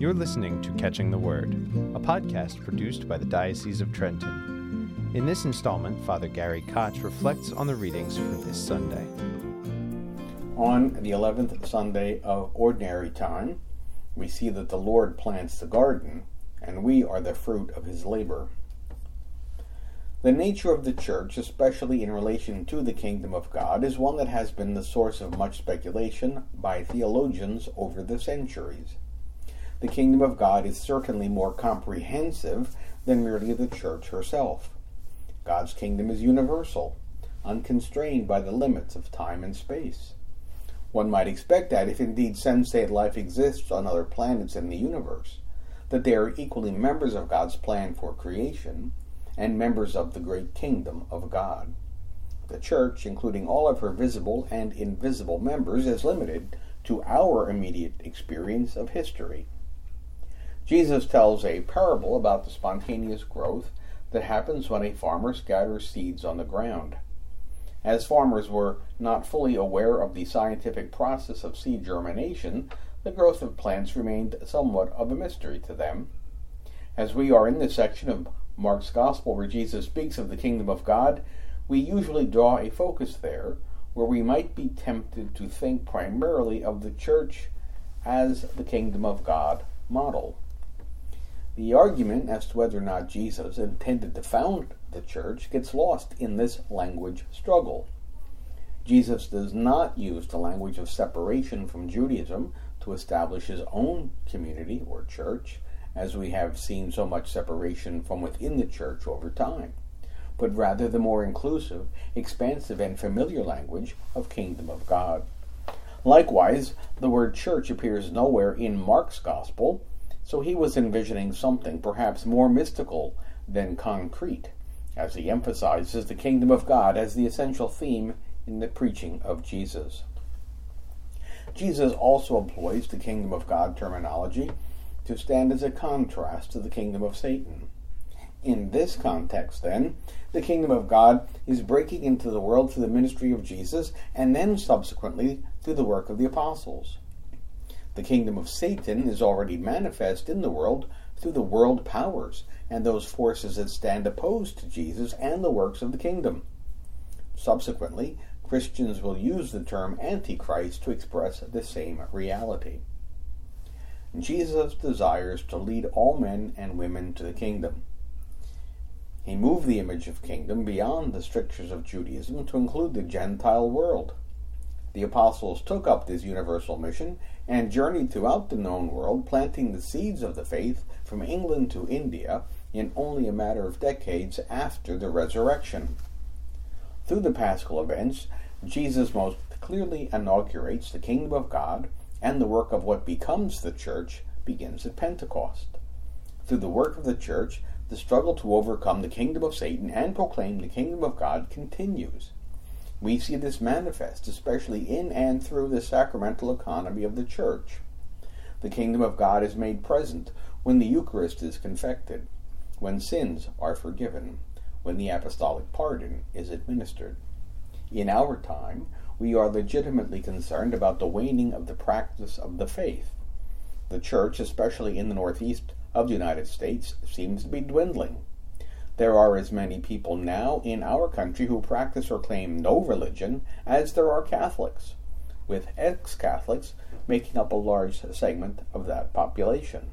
You're listening to Catching the Word, a podcast produced by the Diocese of Trenton. In this installment, Father Gary Koch reflects on the readings for this Sunday. On the 11th Sunday of Ordinary Time, we see that the Lord plants the garden, and we are the fruit of his labor. The nature of the Church, especially in relation to the kingdom of God, is one that has been the source of much speculation by theologians over the centuries the kingdom of God is certainly more comprehensive than merely the church herself. God's kingdom is universal, unconstrained by the limits of time and space. One might expect that if indeed sensate life exists on other planets in the universe, that they are equally members of God's plan for creation and members of the great kingdom of God. The church, including all of her visible and invisible members, is limited to our immediate experience of history. Jesus tells a parable about the spontaneous growth that happens when a farmer scatters seeds on the ground. As farmers were not fully aware of the scientific process of seed germination, the growth of plants remained somewhat of a mystery to them. As we are in this section of Mark's Gospel where Jesus speaks of the kingdom of God, we usually draw a focus there where we might be tempted to think primarily of the church as the kingdom of God model. The argument as to whether or not Jesus intended to found the church gets lost in this language struggle. Jesus does not use the language of separation from Judaism to establish his own community or church, as we have seen so much separation from within the church over time, but rather the more inclusive, expansive, and familiar language of kingdom of God. Likewise, the word church appears nowhere in Mark's gospel, so he was envisioning something perhaps more mystical than concrete, as he emphasizes the kingdom of God as the essential theme in the preaching of Jesus. Jesus also employs the kingdom of God terminology to stand as a contrast to the kingdom of Satan. In this context, then, the kingdom of God is breaking into the world through the ministry of Jesus and then subsequently through the work of the apostles. The kingdom of Satan is already manifest in the world through the world powers and those forces that stand opposed to Jesus and the works of the kingdom. Subsequently, Christians will use the term Antichrist to express the same reality. Jesus desires to lead all men and women to the kingdom. He moved the image of kingdom beyond the strictures of Judaism to include the Gentile world. The apostles took up this universal mission and journeyed throughout the known world, planting the seeds of the faith from England to India in only a matter of decades after the resurrection. Through the paschal events, Jesus most clearly inaugurates the kingdom of God, and the work of what becomes the church begins at Pentecost. Through the work of the church, the struggle to overcome the kingdom of Satan and proclaim the kingdom of God continues. We see this manifest, especially in and through the sacramental economy of the Church. The kingdom of God is made present when the Eucharist is confected, when sins are forgiven, when the apostolic pardon is administered. In our time, we are legitimately concerned about the waning of the practice of the faith. The Church, especially in the Northeast of the United States, seems to be dwindling. There are as many people now in our country who practice or claim no religion as there are Catholics, with ex Catholics making up a large segment of that population.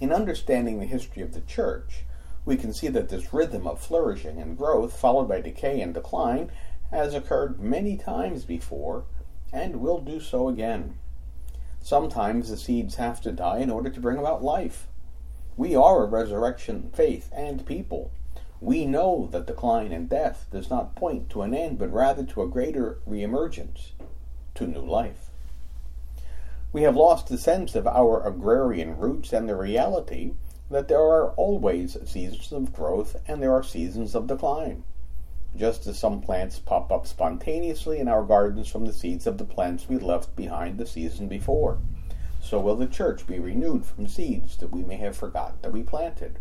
In understanding the history of the Church, we can see that this rhythm of flourishing and growth, followed by decay and decline, has occurred many times before and will do so again. Sometimes the seeds have to die in order to bring about life. We are a resurrection faith and people. We know that decline and death does not point to an end, but rather to a greater reemergence, to new life. We have lost the sense of our agrarian roots and the reality that there are always seasons of growth and there are seasons of decline. Just as some plants pop up spontaneously in our gardens from the seeds of the plants we left behind the season before so will the church be renewed from seeds that we may have forgotten that we planted.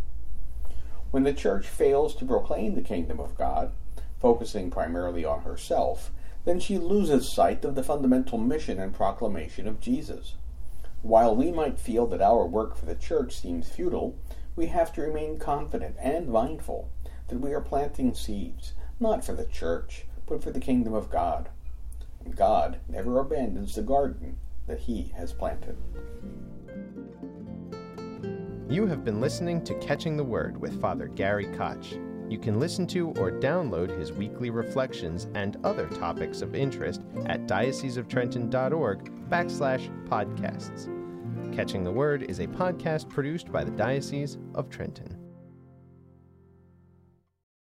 When the church fails to proclaim the kingdom of God, focusing primarily on herself, then she loses sight of the fundamental mission and proclamation of Jesus. While we might feel that our work for the church seems futile, we have to remain confident and mindful that we are planting seeds, not for the church, but for the kingdom of God. God never abandons the garden that he has planted. You have been listening to Catching the Word with Father Gary Koch. You can listen to or download his weekly reflections and other topics of interest at dioceseoftrenton.org backslash podcasts. Catching the Word is a podcast produced by the Diocese of Trenton.